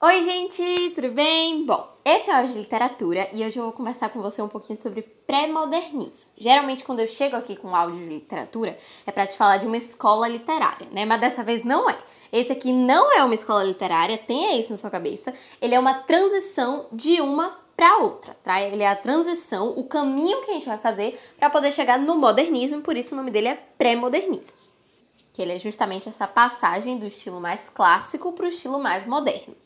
Oi, gente, tudo bem? Bom, esse é o Áudio de Literatura e hoje eu vou conversar com você um pouquinho sobre pré-modernismo. Geralmente, quando eu chego aqui com áudio de literatura, é para te falar de uma escola literária, né? Mas dessa vez não é. Esse aqui não é uma escola literária, tenha isso na sua cabeça. Ele é uma transição de uma para outra, tá? Ele é a transição, o caminho que a gente vai fazer para poder chegar no modernismo, por isso o nome dele é pré-modernismo. Que ele é justamente essa passagem do estilo mais clássico para o estilo mais moderno.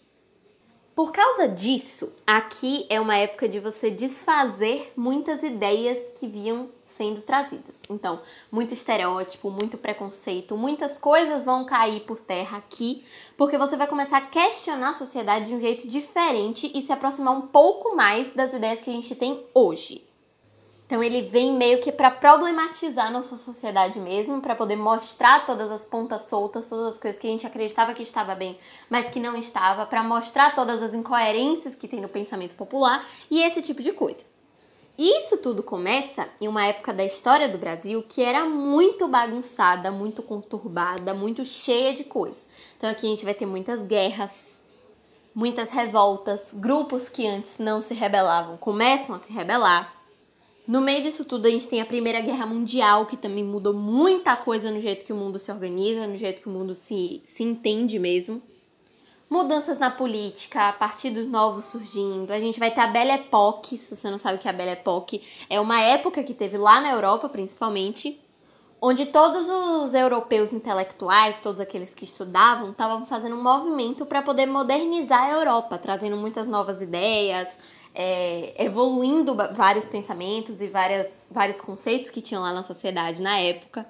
Por causa disso, aqui é uma época de você desfazer muitas ideias que vinham sendo trazidas. Então, muito estereótipo, muito preconceito, muitas coisas vão cair por terra aqui, porque você vai começar a questionar a sociedade de um jeito diferente e se aproximar um pouco mais das ideias que a gente tem hoje. Então ele vem meio que para problematizar nossa sociedade mesmo, para poder mostrar todas as pontas soltas, todas as coisas que a gente acreditava que estava bem, mas que não estava, para mostrar todas as incoerências que tem no pensamento popular e esse tipo de coisa. Isso tudo começa em uma época da história do Brasil que era muito bagunçada, muito conturbada, muito cheia de coisa. Então aqui a gente vai ter muitas guerras, muitas revoltas, grupos que antes não se rebelavam começam a se rebelar no meio disso tudo, a gente tem a Primeira Guerra Mundial, que também mudou muita coisa no jeito que o mundo se organiza, no jeito que o mundo se, se entende mesmo. Mudanças na política, partidos novos surgindo. A gente vai ter a Belle Époque, se você não sabe o que é a Belle Époque, é uma época que teve lá na Europa, principalmente, onde todos os europeus intelectuais, todos aqueles que estudavam, estavam fazendo um movimento para poder modernizar a Europa, trazendo muitas novas ideias, é, evoluindo vários pensamentos e várias, vários conceitos que tinham lá na sociedade na época.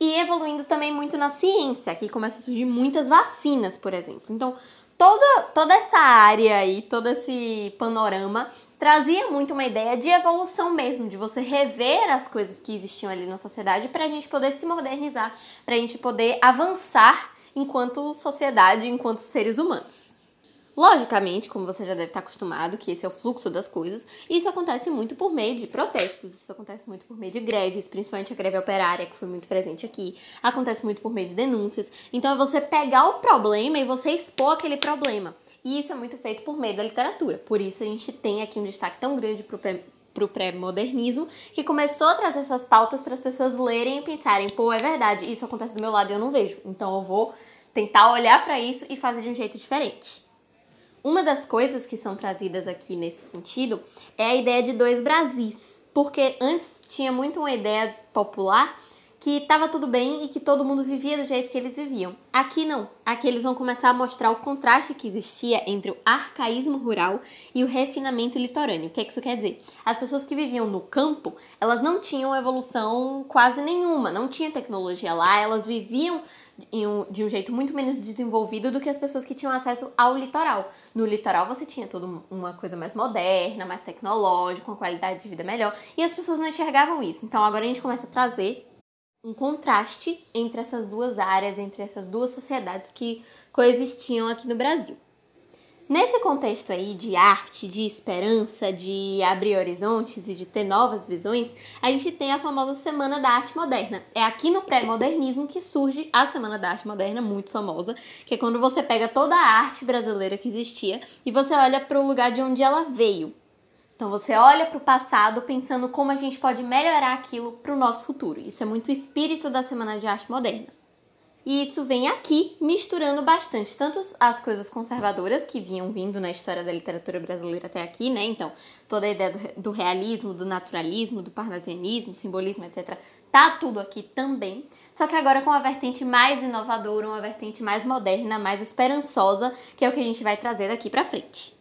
E evoluindo também muito na ciência, aqui começam a surgir muitas vacinas, por exemplo. Então, toda, toda essa área aí, todo esse panorama trazia muito uma ideia de evolução mesmo, de você rever as coisas que existiam ali na sociedade para a gente poder se modernizar, para a gente poder avançar enquanto sociedade, enquanto seres humanos. Logicamente, como você já deve estar acostumado, que esse é o fluxo das coisas, isso acontece muito por meio de protestos, isso acontece muito por meio de greves, principalmente a greve operária, que foi muito presente aqui, acontece muito por meio de denúncias. Então é você pegar o problema e você expor aquele problema. E isso é muito feito por meio da literatura. Por isso a gente tem aqui um destaque tão grande para o pré-modernismo, que começou a trazer essas pautas para as pessoas lerem e pensarem: pô, é verdade, isso acontece do meu lado e eu não vejo. Então eu vou tentar olhar para isso e fazer de um jeito diferente. Uma das coisas que são trazidas aqui nesse sentido é a ideia de dois Brasis, porque antes tinha muito uma ideia popular que estava tudo bem e que todo mundo vivia do jeito que eles viviam. Aqui não. Aqui eles vão começar a mostrar o contraste que existia entre o arcaísmo rural e o refinamento litorâneo. O que, é que isso quer dizer? As pessoas que viviam no campo, elas não tinham evolução quase nenhuma, não tinha tecnologia lá, elas viviam um, de um jeito muito menos desenvolvido do que as pessoas que tinham acesso ao litoral. No litoral você tinha toda uma coisa mais moderna, mais tecnológica, uma qualidade de vida melhor, e as pessoas não enxergavam isso. Então agora a gente começa a trazer um contraste entre essas duas áreas, entre essas duas sociedades que coexistiam aqui no Brasil. Nesse contexto aí de arte, de esperança, de abrir horizontes e de ter novas visões, a gente tem a famosa Semana da Arte Moderna. É aqui no pré-modernismo que surge a Semana da Arte Moderna, muito famosa, que é quando você pega toda a arte brasileira que existia e você olha para o lugar de onde ela veio. Então você olha para o passado pensando como a gente pode melhorar aquilo para o nosso futuro. Isso é muito o espírito da Semana de Arte Moderna. E isso vem aqui misturando bastante tanto as coisas conservadoras que vinham vindo na história da literatura brasileira até aqui, né? Então, toda a ideia do, do realismo, do naturalismo, do parnasianismo, simbolismo, etc. Tá tudo aqui também. Só que agora com uma vertente mais inovadora, uma vertente mais moderna, mais esperançosa, que é o que a gente vai trazer daqui para frente.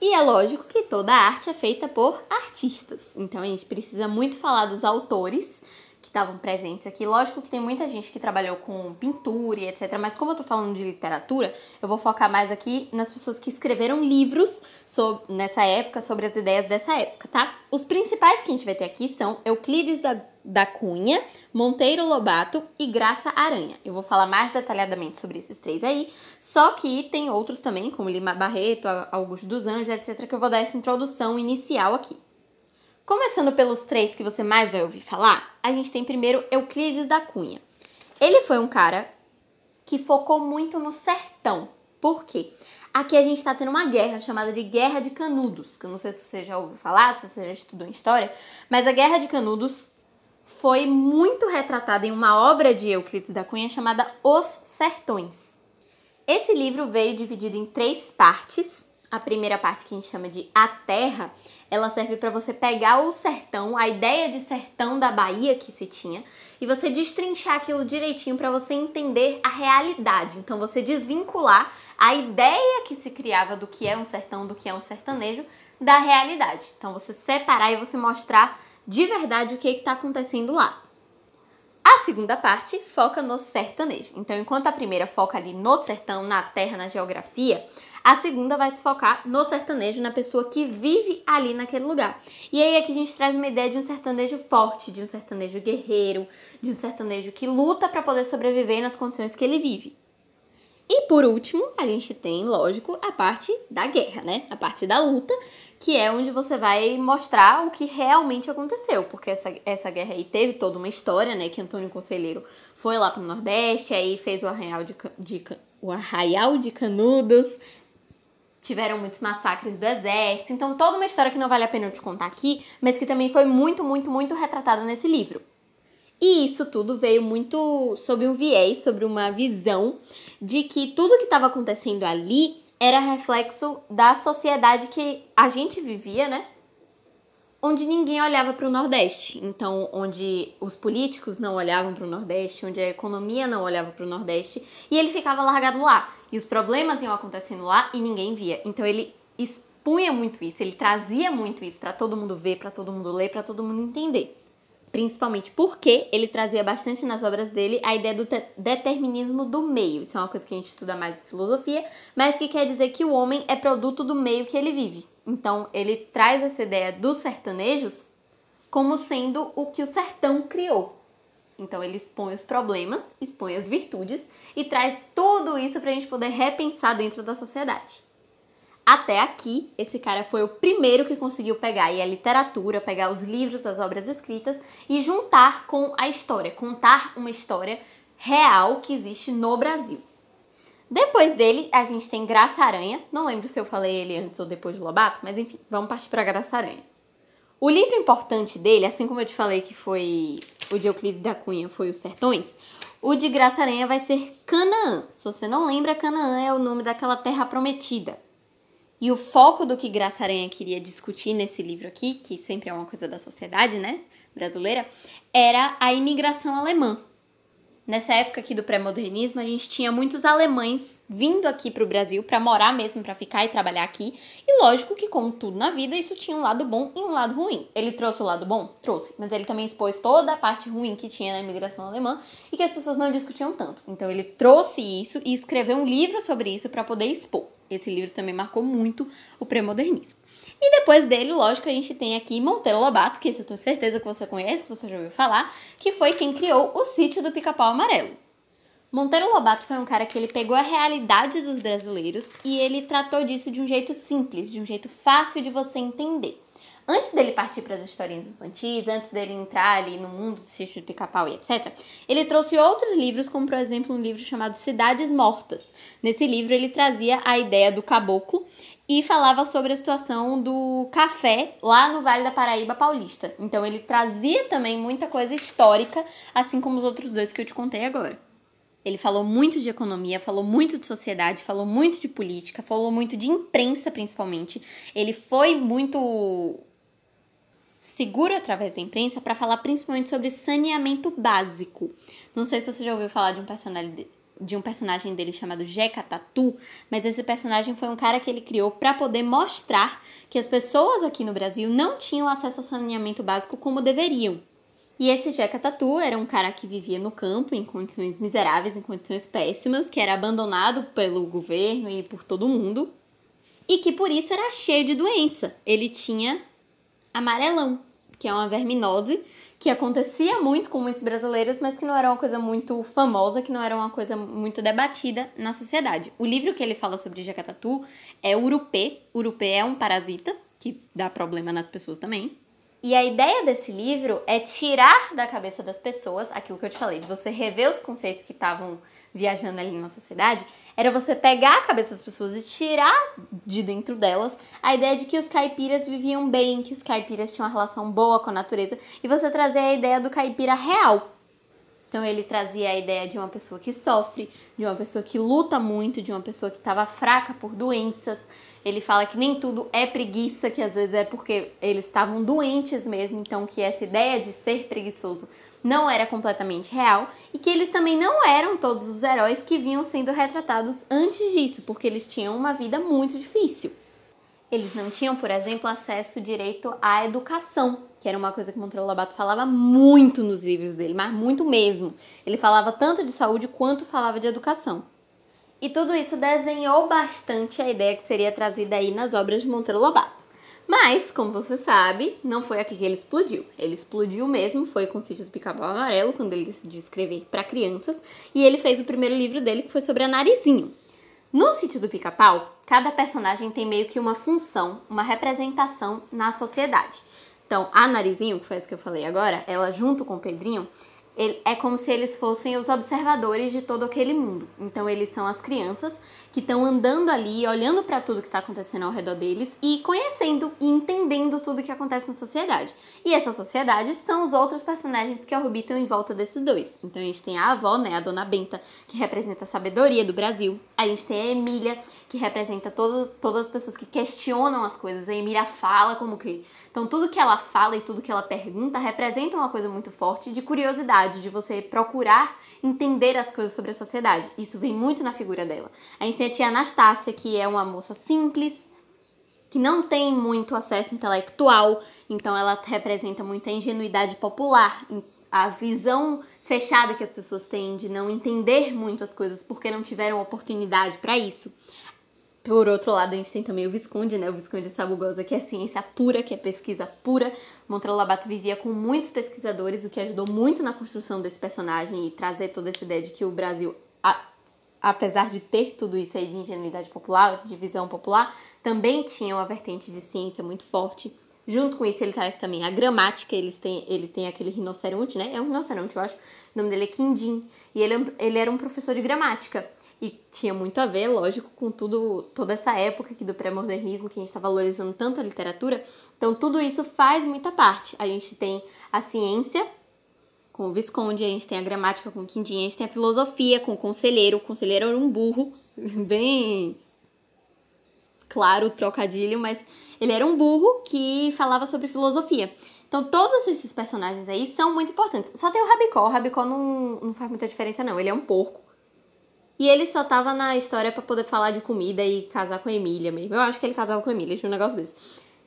E é lógico que toda arte é feita por artistas. Então a gente precisa muito falar dos autores estavam presentes aqui. Lógico que tem muita gente que trabalhou com pintura e etc. Mas como eu tô falando de literatura, eu vou focar mais aqui nas pessoas que escreveram livros sobre, nessa época, sobre as ideias dessa época, tá? Os principais que a gente vai ter aqui são Euclides da, da Cunha, Monteiro Lobato e Graça Aranha. Eu vou falar mais detalhadamente sobre esses três aí, só que tem outros também, como Lima Barreto, Augusto dos Anjos, etc., que eu vou dar essa introdução inicial aqui. Começando pelos três que você mais vai ouvir falar, a gente tem primeiro Euclides da Cunha. Ele foi um cara que focou muito no sertão. Por quê? Aqui a gente está tendo uma guerra chamada de Guerra de Canudos, que eu não sei se você já ouviu falar, se você já estudou em história, mas a Guerra de Canudos foi muito retratada em uma obra de Euclides da Cunha chamada Os Sertões. Esse livro veio dividido em três partes. A primeira parte que a gente chama de A Terra, ela serve para você pegar o sertão, a ideia de sertão da Bahia que se tinha, e você destrinchar aquilo direitinho para você entender a realidade. Então você desvincular a ideia que se criava do que é um sertão, do que é um sertanejo, da realidade. Então você separar e você mostrar de verdade o que está acontecendo lá. A segunda parte foca no sertanejo. Então, enquanto a primeira foca ali no sertão, na terra, na geografia, a segunda vai se focar no sertanejo, na pessoa que vive ali naquele lugar. E aí aqui a gente traz uma ideia de um sertanejo forte, de um sertanejo guerreiro, de um sertanejo que luta para poder sobreviver nas condições que ele vive. E por último, a gente tem, lógico, a parte da guerra, né? A parte da luta, que é onde você vai mostrar o que realmente aconteceu, porque essa, essa guerra aí teve toda uma história, né? Que Antônio Conselheiro foi lá pro Nordeste, aí fez o arraial de, de, o arraial de Canudos, tiveram muitos massacres do exército, então toda uma história que não vale a pena eu te contar aqui, mas que também foi muito, muito, muito retratada nesse livro. E isso tudo veio muito sob um viés, sobre uma visão de que tudo que estava acontecendo ali era reflexo da sociedade que a gente vivia, né? Onde ninguém olhava para o Nordeste. Então, onde os políticos não olhavam para o Nordeste, onde a economia não olhava para o Nordeste, e ele ficava largado lá. E os problemas iam acontecendo lá e ninguém via. Então, ele expunha muito isso, ele trazia muito isso para todo mundo ver, para todo mundo ler, para todo mundo entender principalmente porque ele trazia bastante nas obras dele a ideia do determinismo do meio. Isso é uma coisa que a gente estuda mais em filosofia, mas que quer dizer que o homem é produto do meio que ele vive. Então, ele traz essa ideia dos sertanejos como sendo o que o sertão criou. Então, ele expõe os problemas, expõe as virtudes e traz tudo isso para a gente poder repensar dentro da sociedade. Até aqui, esse cara foi o primeiro que conseguiu pegar a literatura, pegar os livros, as obras escritas e juntar com a história, contar uma história real que existe no Brasil. Depois dele, a gente tem Graça Aranha. Não lembro se eu falei ele antes ou depois de Lobato, mas enfim, vamos partir para Graça Aranha. O livro importante dele, assim como eu te falei que foi o de Euclides da Cunha, foi Os Sertões, o de Graça Aranha vai ser Canaã. Se você não lembra, Canaã é o nome daquela terra prometida. E o foco do que Graça Aranha queria discutir nesse livro aqui, que sempre é uma coisa da sociedade, né, brasileira, era a imigração alemã. Nessa época aqui do pré-modernismo, a gente tinha muitos alemães vindo aqui para o Brasil para morar mesmo, para ficar e trabalhar aqui. E lógico que, como tudo na vida, isso tinha um lado bom e um lado ruim. Ele trouxe o lado bom? Trouxe. Mas ele também expôs toda a parte ruim que tinha na imigração alemã e que as pessoas não discutiam tanto. Então ele trouxe isso e escreveu um livro sobre isso para poder expor. Esse livro também marcou muito o pré-modernismo. E depois dele, lógico, a gente tem aqui Monteiro Lobato, que eu tenho certeza que você conhece, que você já ouviu falar, que foi quem criou o sítio do Pica-Pau Amarelo. Monteiro Lobato foi um cara que ele pegou a realidade dos brasileiros e ele tratou disso de um jeito simples, de um jeito fácil de você entender. Antes dele partir para as historinhas infantis, antes dele entrar ali no mundo do sítio do pica-pau e etc., ele trouxe outros livros, como por exemplo um livro chamado Cidades Mortas. Nesse livro ele trazia a ideia do caboclo e falava sobre a situação do café lá no Vale da Paraíba Paulista. Então ele trazia também muita coisa histórica, assim como os outros dois que eu te contei agora. Ele falou muito de economia, falou muito de sociedade, falou muito de política, falou muito de imprensa principalmente. Ele foi muito seguro através da imprensa para falar principalmente sobre saneamento básico. Não sei se você já ouviu falar de um personagem de um personagem dele chamado Jeca Tatu, mas esse personagem foi um cara que ele criou para poder mostrar que as pessoas aqui no Brasil não tinham acesso ao saneamento básico como deveriam. E esse Jeca Tatu era um cara que vivia no campo em condições miseráveis, em condições péssimas, que era abandonado pelo governo e por todo mundo, e que por isso era cheio de doença. Ele tinha amarelão, que é uma verminose que acontecia muito com muitos brasileiros, mas que não era uma coisa muito famosa, que não era uma coisa muito debatida na sociedade. O livro que ele fala sobre Jacatatu é Urupê. Urupê é um parasita que dá problema nas pessoas também. E a ideia desse livro é tirar da cabeça das pessoas aquilo que eu te falei, de você rever os conceitos que estavam viajando ali na sociedade, era você pegar a cabeça das pessoas e tirar de dentro delas a ideia de que os caipiras viviam bem, que os caipiras tinham uma relação boa com a natureza, e você trazer a ideia do caipira real. Então ele trazia a ideia de uma pessoa que sofre, de uma pessoa que luta muito, de uma pessoa que estava fraca por doenças. Ele fala que nem tudo é preguiça, que às vezes é porque eles estavam doentes mesmo, então que essa ideia de ser preguiçoso não era completamente real e que eles também não eram todos os heróis que vinham sendo retratados antes disso, porque eles tinham uma vida muito difícil. Eles não tinham, por exemplo, acesso direito à educação, que era uma coisa que Monteiro Lobato falava muito nos livros dele, mas muito mesmo. Ele falava tanto de saúde quanto falava de educação. E tudo isso desenhou bastante a ideia que seria trazida aí nas obras de Monteiro Lobato. Mas, como você sabe, não foi aqui que ele explodiu. Ele explodiu mesmo, foi com o sítio do Pica-Pau Amarelo, quando ele decidiu escrever para crianças, e ele fez o primeiro livro dele, que foi sobre a Narizinho. No sítio do Pica-Pau, cada personagem tem meio que uma função, uma representação na sociedade. Então, a Narizinho, que foi essa que eu falei agora, ela junto com o Pedrinho, é como se eles fossem os observadores de todo aquele mundo. Então, eles são as crianças que estão andando ali, olhando para tudo que está acontecendo ao redor deles e conhecendo e entendendo tudo que acontece na sociedade. E essa sociedade são os outros personagens que orbitam em volta desses dois. Então, a gente tem a avó, né, a dona Benta, que representa a sabedoria do Brasil. A gente tem a Emília, que representa todo, todas as pessoas que questionam as coisas. A Emília fala como que. Então, tudo que ela fala e tudo que ela pergunta representa uma coisa muito forte de curiosidade, de você procurar entender as coisas sobre a sociedade. Isso vem muito na figura dela. A gente tem a tia Anastácia, que é uma moça simples, que não tem muito acesso intelectual, então ela representa muito a ingenuidade popular, a visão fechada que as pessoas têm de não entender muito as coisas porque não tiveram oportunidade para isso. Por outro lado, a gente tem também o Visconde, né? O Visconde Sabugosa, que é ciência pura, que é pesquisa pura. Monteiro Lobato vivia com muitos pesquisadores, o que ajudou muito na construção desse personagem e trazer toda essa ideia de que o Brasil, a, apesar de ter tudo isso aí de ingenuidade popular, de visão popular, também tinha uma vertente de ciência muito forte. Junto com isso, ele traz também a gramática, eles têm, ele tem aquele rinoceronte, né? É um rinoceronte, eu acho. O nome dele é Quindim. E ele, ele era um professor de gramática. E tinha muito a ver, lógico, com tudo, toda essa época aqui do pré-modernismo, que a gente está valorizando tanto a literatura. Então, tudo isso faz muita parte. A gente tem a ciência com o Visconde, a gente tem a gramática com o Quindim, a gente tem a filosofia com o conselheiro. O conselheiro era um burro, bem claro, trocadilho, mas ele era um burro que falava sobre filosofia. Então, todos esses personagens aí são muito importantes. Só tem o Rabicó. O Rabicó não, não faz muita diferença, não. Ele é um porco. E ele só tava na história para poder falar de comida e casar com a Emília mesmo. Eu acho que ele casava com a Emília, tinha um negócio desse.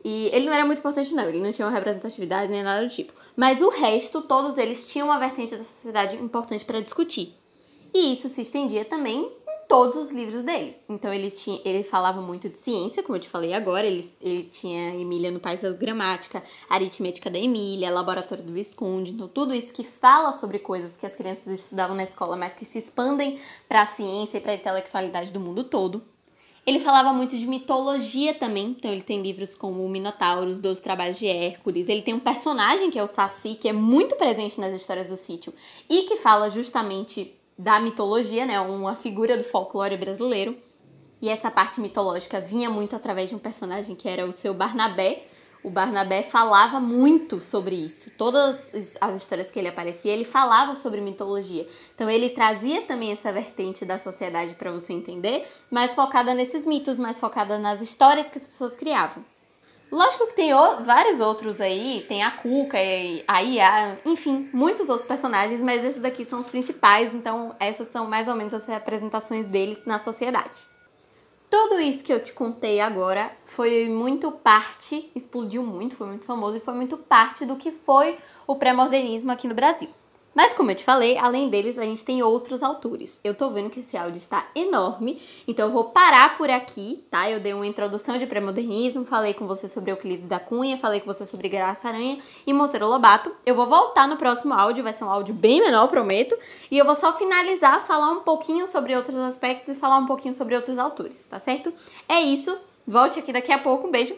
E ele não era muito importante, não. Ele não tinha uma representatividade nem nada do tipo. Mas o resto, todos eles tinham uma vertente da sociedade importante para discutir. E isso se estendia também todos os livros deles. Então ele tinha, ele falava muito de ciência, como eu te falei agora, ele, ele tinha Emília no País da Gramática, Aritmética da Emília, Laboratório do Visconde, então tudo isso que fala sobre coisas que as crianças estudavam na escola, mas que se expandem para a ciência e para a intelectualidade do mundo todo. Ele falava muito de mitologia também, então ele tem livros como o Minotauro, os Doze Trabalhos de Hércules. Ele tem um personagem que é o Saci, que é muito presente nas histórias do sítio e que fala justamente da mitologia, né? Uma figura do folclore brasileiro. E essa parte mitológica vinha muito através de um personagem que era o seu Barnabé. O Barnabé falava muito sobre isso. Todas as histórias que ele aparecia, ele falava sobre mitologia. Então ele trazia também essa vertente da sociedade para você entender, mais focada nesses mitos, mais focada nas histórias que as pessoas criavam. Lógico que tem o, vários outros aí, tem a Cuca, a Ia, enfim, muitos outros personagens, mas esses daqui são os principais, então essas são mais ou menos as representações deles na sociedade. Tudo isso que eu te contei agora foi muito parte, explodiu muito, foi muito famoso e foi muito parte do que foi o pré-modernismo aqui no Brasil. Mas como eu te falei, além deles, a gente tem outros autores. Eu tô vendo que esse áudio está enorme, então eu vou parar por aqui, tá? Eu dei uma introdução de pré-modernismo, falei com você sobre Euclides da Cunha, falei com você sobre Graça Aranha e Monteiro Lobato. Eu vou voltar no próximo áudio, vai ser um áudio bem menor, prometo, e eu vou só finalizar, falar um pouquinho sobre outros aspectos e falar um pouquinho sobre outros autores, tá certo? É isso, volte aqui daqui a pouco, um beijo